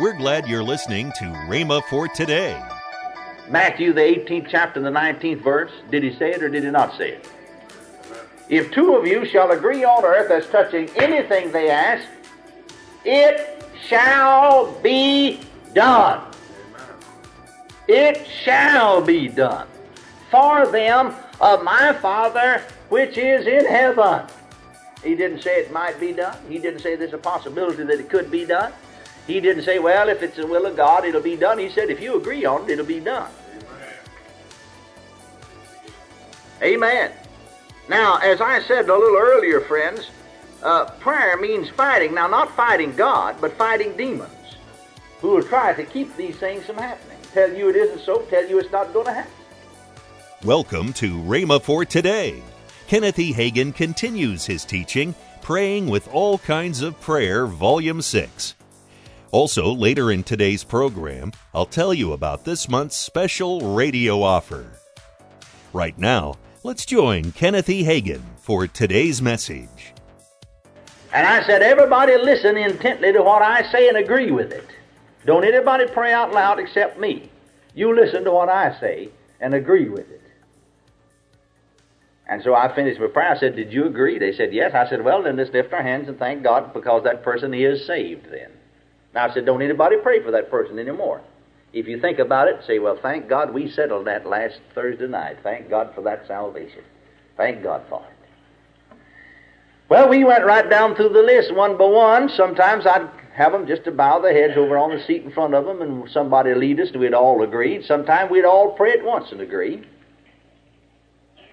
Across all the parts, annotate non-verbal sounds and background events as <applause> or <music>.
We're glad you're listening to Rhema for today. Matthew, the 18th chapter, the 19th verse, did he say it or did he not say it? If two of you shall agree on earth as touching anything they ask, it shall be done. It shall be done for them of my Father which is in heaven. He didn't say it might be done. He didn't say there's a possibility that it could be done. He didn't say, well, if it's the will of God, it'll be done. He said, if you agree on it, it'll be done. Amen. Now, as I said a little earlier, friends, uh, prayer means fighting. Now, not fighting God, but fighting demons who will try to keep these things from happening. Tell you it isn't so, tell you it's not going to happen. Welcome to Rhema for today. Kenneth E. Hagin continues his teaching, Praying with All Kinds of Prayer, Volume 6. Also, later in today's program, I'll tell you about this month's special radio offer. Right now, let's join Kenneth E. Hagin for today's message. And I said, everybody listen intently to what I say and agree with it. Don't anybody pray out loud except me. You listen to what I say and agree with it. And so I finished my prayer. I said, Did you agree? They said, Yes. I said, Well, then let's lift our hands and thank God because that person is saved then. Now I said, Don't anybody pray for that person anymore. If you think about it, say, Well, thank God we settled that last Thursday night. Thank God for that salvation. Thank God for it. Well, we went right down through the list one by one. Sometimes I'd have them just to bow their heads over on the seat in front of them and somebody lead us, and we'd all agree. Sometimes we'd all pray at once and agree.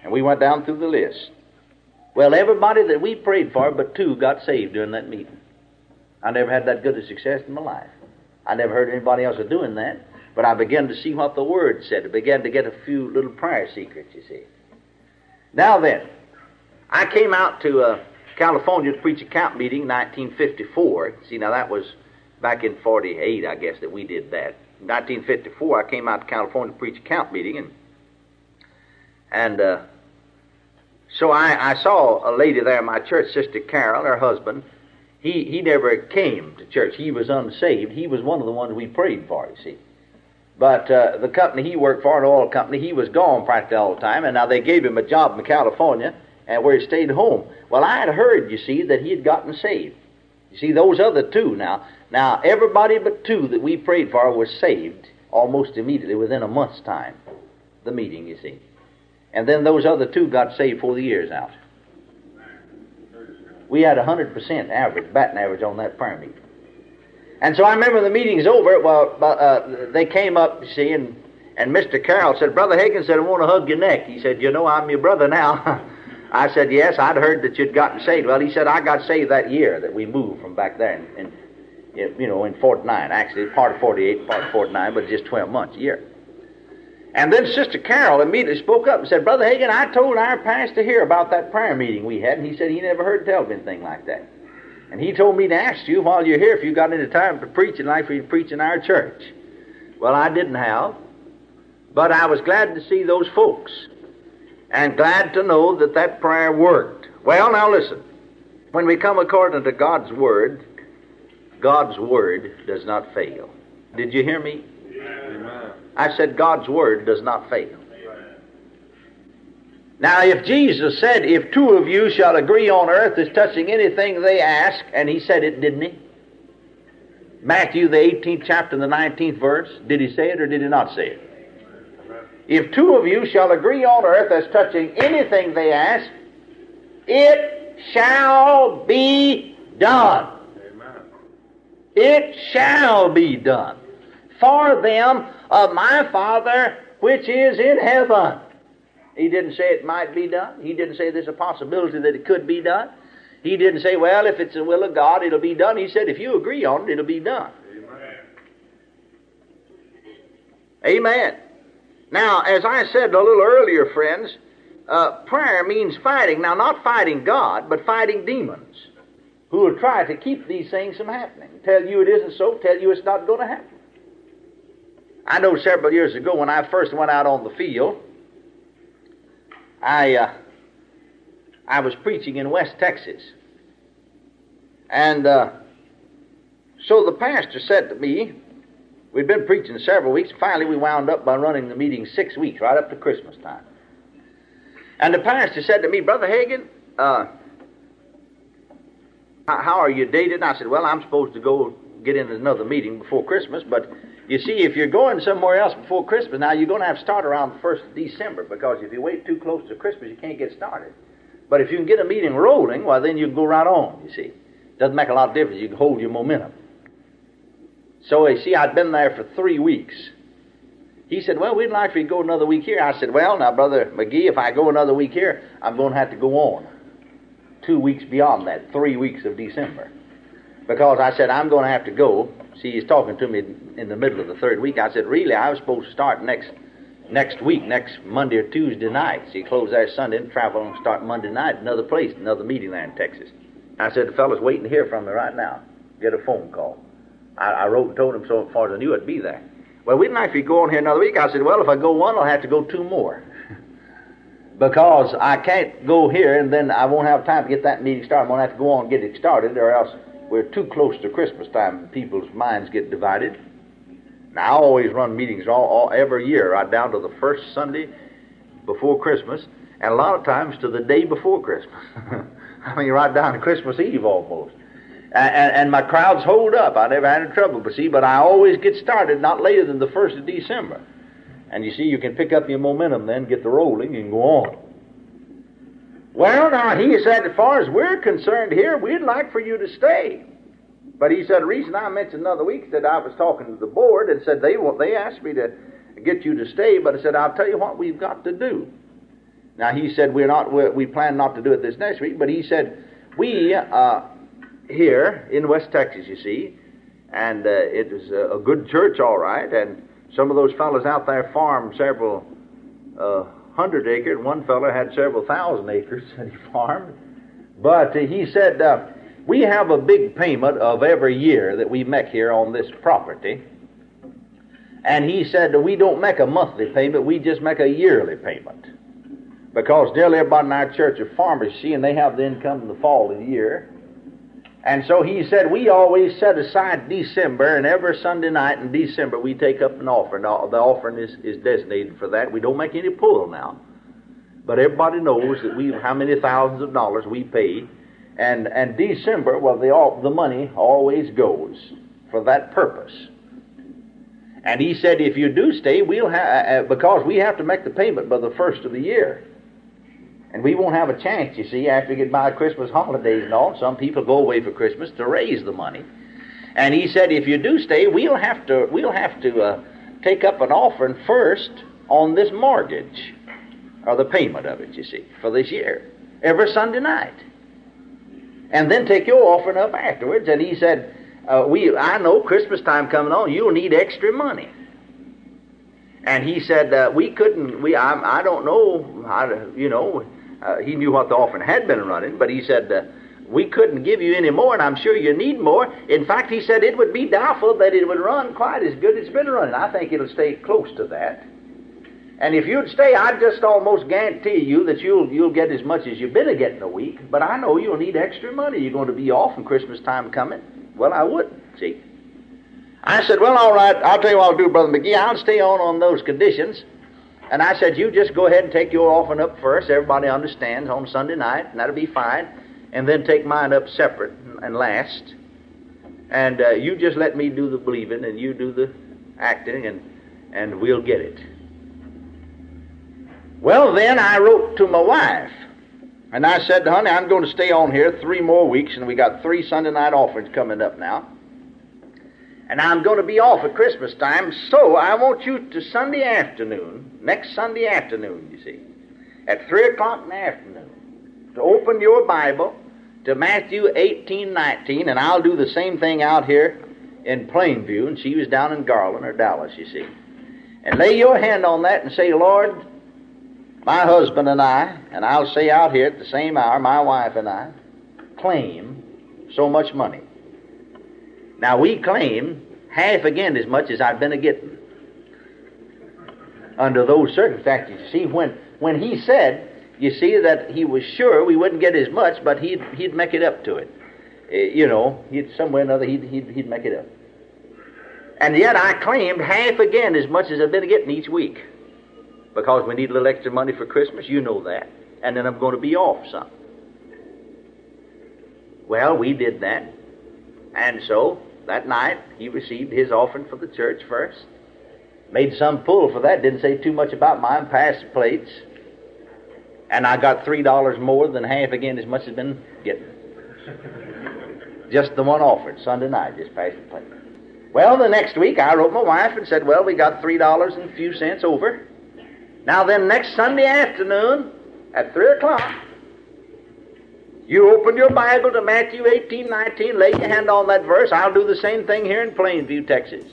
And we went down through the list. Well, everybody that we prayed for but two got saved during that meeting. I never had that good a success in my life. I never heard anybody else doing that, but I began to see what the Word said. I began to get a few little prayer secrets, you see. Now then, I came out to uh, California to preach a camp meeting in 1954. See, now that was back in 48, I guess, that we did that. In 1954, I came out to California to preach a camp meeting, and and uh, so I, I saw a lady there in my church, Sister Carol, her husband. He, he never came to church. He was unsaved. He was one of the ones we prayed for, you see. But uh, the company he worked for, an oil company, he was gone practically all the time, and now they gave him a job in California and where he stayed home. Well, I had heard, you see, that he had gotten saved. You see, those other two now, now everybody but two that we prayed for was saved almost immediately within a month's time. The meeting, you see. And then those other two got saved for the years out. We had a 100% average, batting average on that prayer meeting. And so I remember the meeting's over. Well, uh, they came up, you see, and, and Mr. Carroll said, Brother Hagin said, I want to hug your neck. He said, You know, I'm your brother now. <laughs> I said, Yes, I'd heard that you'd gotten saved. Well, he said, I got saved that year that we moved from back there in you know, in 49. Actually, part of 48, part of 49, but just 12 months a year. And then Sister Carol immediately spoke up and said, Brother Hagin, I told our pastor here about that prayer meeting we had, and he said he never heard tell of anything like that. And he told me to ask you while you're here if you got any time to preach and like to preach in our church. Well, I didn't have, but I was glad to see those folks and glad to know that that prayer worked. Well, now listen. When we come according to God's Word, God's Word does not fail. Did you hear me? I said God's Word does not fail. Now, if Jesus said, If two of you shall agree on earth as touching anything they ask, and he said it, didn't he? Matthew, the 18th chapter, the 19th verse, did he say it or did he not say it? If two of you shall agree on earth as touching anything they ask, it shall be done. It shall be done for them of my Father which is in heaven. He didn't say it might be done. He didn't say there's a possibility that it could be done. He didn't say, well, if it's the will of God, it'll be done. He said, if you agree on it, it'll be done. Amen. Amen. Now, as I said a little earlier, friends, uh, prayer means fighting. Now, not fighting God, but fighting demons who will try to keep these things from happening. Tell you it isn't so, tell you it's not going to happen. I know several years ago when I first went out on the field, I uh, I was preaching in West Texas, and uh, So the pastor said to me, we'd been preaching several weeks. Finally, we wound up by running the meeting six weeks, right up to Christmas time. And the pastor said to me, Brother Hagin, uh, how are you dated? I said, Well, I'm supposed to go get in another meeting before Christmas, but you see, if you're going somewhere else before Christmas, now you're going to have to start around the 1st of December because if you wait too close to Christmas, you can't get started. But if you can get a meeting rolling, well, then you can go right on, you see. Doesn't make a lot of difference. You can hold your momentum. So, you see, I'd been there for three weeks. He said, Well, we'd like for you to go another week here. I said, Well, now, Brother McGee, if I go another week here, I'm going to have to go on. Two weeks beyond that, three weeks of December. Because I said, I'm going to have to go. See, he's talking to me in the middle of the third week. I said, Really, I was supposed to start next next week, next Monday or Tuesday night. See, close there Sunday and travel and start Monday night, another place, another meeting there in Texas. I said, The fellow's waiting to hear from me right now. Get a phone call. I, I wrote and told him so far as I knew I'd be there. Well, we'd like you go on here another week. I said, Well, if I go one, I'll have to go two more. <laughs> because I can't go here and then I won't have time to get that meeting started. I'm going to have to go on and get it started, or else we're too close to Christmas time. People's minds get divided. Now, I always run meetings all, all every year, right down to the first Sunday before Christmas, and a lot of times to the day before Christmas. <laughs> I mean, right down to Christmas Eve almost. And, and, and, my crowds hold up. I never had any trouble, but see, but I always get started not later than the first of December. And you see, you can pick up your momentum then, get the rolling, and go on. Well, now, he said, as far as we're concerned here, we'd like for you to stay. But he said, the reason I mentioned another week that I was talking to the board and said they they asked me to get you to stay, but I said, I'll tell you what we've got to do. Now, he said, we're not, we're, we plan not to do it this next week, but he said, we, uh, here in West Texas, you see, and uh, it was a, good church, all right, and some of those fellows out there farm several uh, hundred acres, and one fellow had several thousand acres <laughs> that he farmed. But uh, he said, uh, We have a big payment of every year that we make here on this property. And he said, We don't make a monthly payment, we just make a yearly payment. Because nearly everybody in our church are farmers, see, and they have the income in the fall of the year. And so he said, we always set aside December, and every Sunday night in December we take up an offering. The offering is, is designated for that. We don't make any pull now. But everybody knows that we how many thousands of dollars we pay. And, and December, well, the, all, the money always goes for that purpose. And he said, if you do stay, we'll have, uh, because we have to make the payment by the first of the year. And we won't have a chance, you see, after we get by Christmas holidays and all. Some people go away for Christmas to raise the money. And he said, if you do stay, we'll have to we'll have to uh, take up an offering first on this mortgage, or the payment of it, you see, for this year, every Sunday night, and then take your offering up afterwards. And he said, uh, we I know Christmas time coming on, you'll need extra money. And he said, uh, we couldn't, we, I, I don't know how to, you know, uh, he knew what the offering had been running, but he said, uh, We couldn't give you any more, and I'm sure you need more. In fact, he said it would be doubtful that it would run quite as good as it's been running. I think it'll stay close to that. And if you'd stay, I'd just almost guarantee you that you'll you'll get as much as you've been getting a week. But I know you'll need extra money. You're going to be off, and Christmas time coming. Well, I wouldn't see. I said, well, all right. I'll tell you what I'll do, brother McGee. I'll stay on on those conditions. And I said, You just go ahead and take your offering up first. Everybody understands on Sunday night, and that'll be fine. And then take mine up separate and last. And uh, you just let me do the believing, and you do the acting, and, and we'll get it. Well, then I wrote to my wife. And I said, honey, I'm going to stay on here three more weeks, and we got three Sunday night offerings coming up now and I'm going to be off at Christmas time, so I want you to Sunday afternoon, next Sunday afternoon, you see, at 3 o'clock in the afternoon, to open your Bible to Matthew 18, 19, and I'll do the same thing out here in Plainview, and she was down in Garland or Dallas, you see. And lay your hand on that and say, Lord, my husband and I, and I'll say out here at the same hour, my wife and I, claim so much money. Now we claim half again as much as I've been a getting. Under those circumstances, you see, when when he said, you see, that he was sure we wouldn't get as much, but he'd he'd make it up to it. Eh, you know, he'd somewhere or another he'd, he'd, he'd make it up. And yet I claimed half again as much as I've been getting each week. Because we need a little extra money for Christmas, you know that. And then I'm going to be off some. Well, we did that. And so that night he received his offering for the church first. Made some pull for that, didn't say too much about mine, passed the plates. And I got three dollars more than half again as much as been getting. just the one offered Sunday night, just passed the plate. Well, the next week I wrote my wife and said, Well, we got three dollars and a few cents over. Now then next Sunday afternoon at three o'clock, you open your Bible to Matthew 18, 19, lay your hand on that verse. I'll do the same thing here in Plainview, Texas.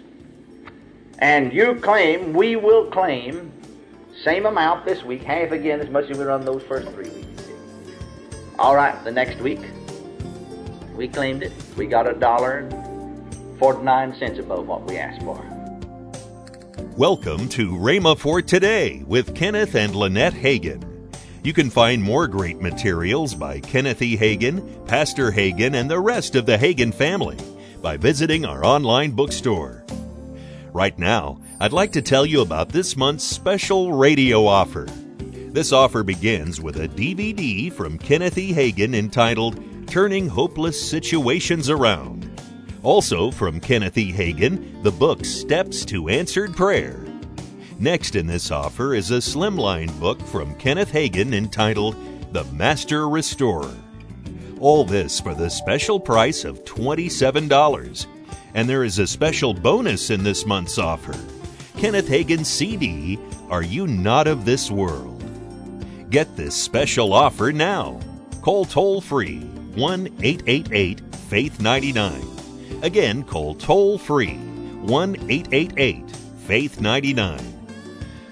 And you claim, we will claim, same amount this week, half again as much as we run those first three weeks. All right, the next week, we claimed it. We got a dollar and 49 cents above what we asked for. Welcome to Rhema for Today with Kenneth and Lynette Hagin. You can find more great materials by Kenneth E. Hagin, Pastor Hagin, and the rest of the Hagin family by visiting our online bookstore. Right now, I'd like to tell you about this month's special radio offer. This offer begins with a DVD from Kenneth E. Hagin entitled Turning Hopeless Situations Around. Also from Kenneth E. Hagin, the book Steps to Answered Prayer. Next in this offer is a slimline book from Kenneth Hagin entitled The Master Restorer. All this for the special price of $27. And there is a special bonus in this month's offer Kenneth Hagin CD Are You Not of This World? Get this special offer now. Call toll free 1 888 Faith 99. Again, call toll free 1 888 Faith 99.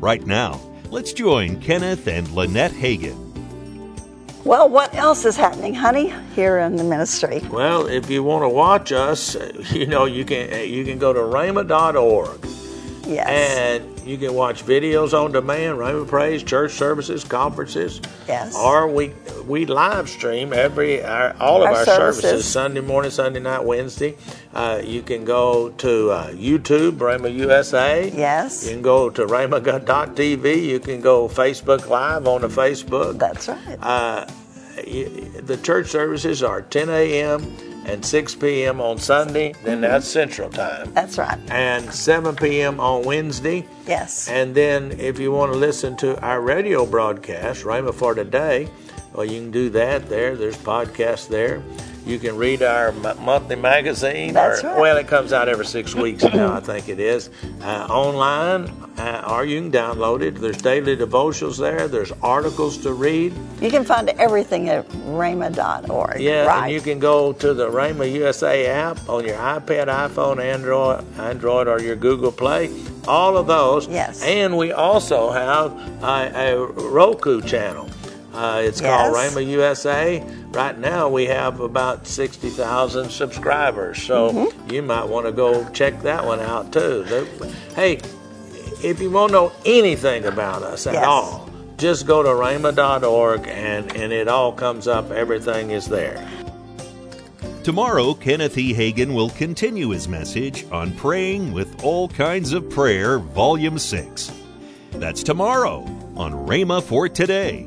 Right now, let's join Kenneth and Lynette Hagin. Well, what else is happening, honey, here in the ministry? Well, if you want to watch us, <laughs> you know, you can you can go to rhema.org. Yes. And you can watch videos on demand, Rhema Praise, church services, conferences. Yes. Or we we live stream every our, all of Our our, services. services. Sunday morning, Sunday night, Wednesday. Uh, you can go to uh, YouTube, Rhema USA. Yes. You can go to rhema.tv. You can go Facebook Live on the Facebook. That's right. Uh, the church services are 10 a.m. and 6 p.m. on Sunday, then mm-hmm. that's Central Time, That's right. and 7 p.m. on Wednesday. Yes. And then if you want to listen to our radio broadcast, Rhema for Today, well, you can do that there. There's podcasts there. You can read our monthly magazine. That's or, right. Well, it comes out every six weeks now, I think it is. Uh, online, uh, or you can download it. There's daily devotions there. There's articles to read. You can find everything at rhema.org. Yeah, right. and you can go to the Rhema USA app on your iPad, iPhone, Android, Android, or your Google Play. All of those. Yes. And we also have a, a Roku channel. Uh, it's called Yes. Rhema USA. Right now, we have about sixty thousand subscribers, so Mm-hmm. you might want to go check that one out too. Hey, if you want to know anything about us at Yes. all, just go to rhema.org and, and it all comes up. Everything is there. Tomorrow, Kenneth E. Hagin will continue his message on Praying with All Kinds of Prayer, Volume 6. That's tomorrow on Rhema for Today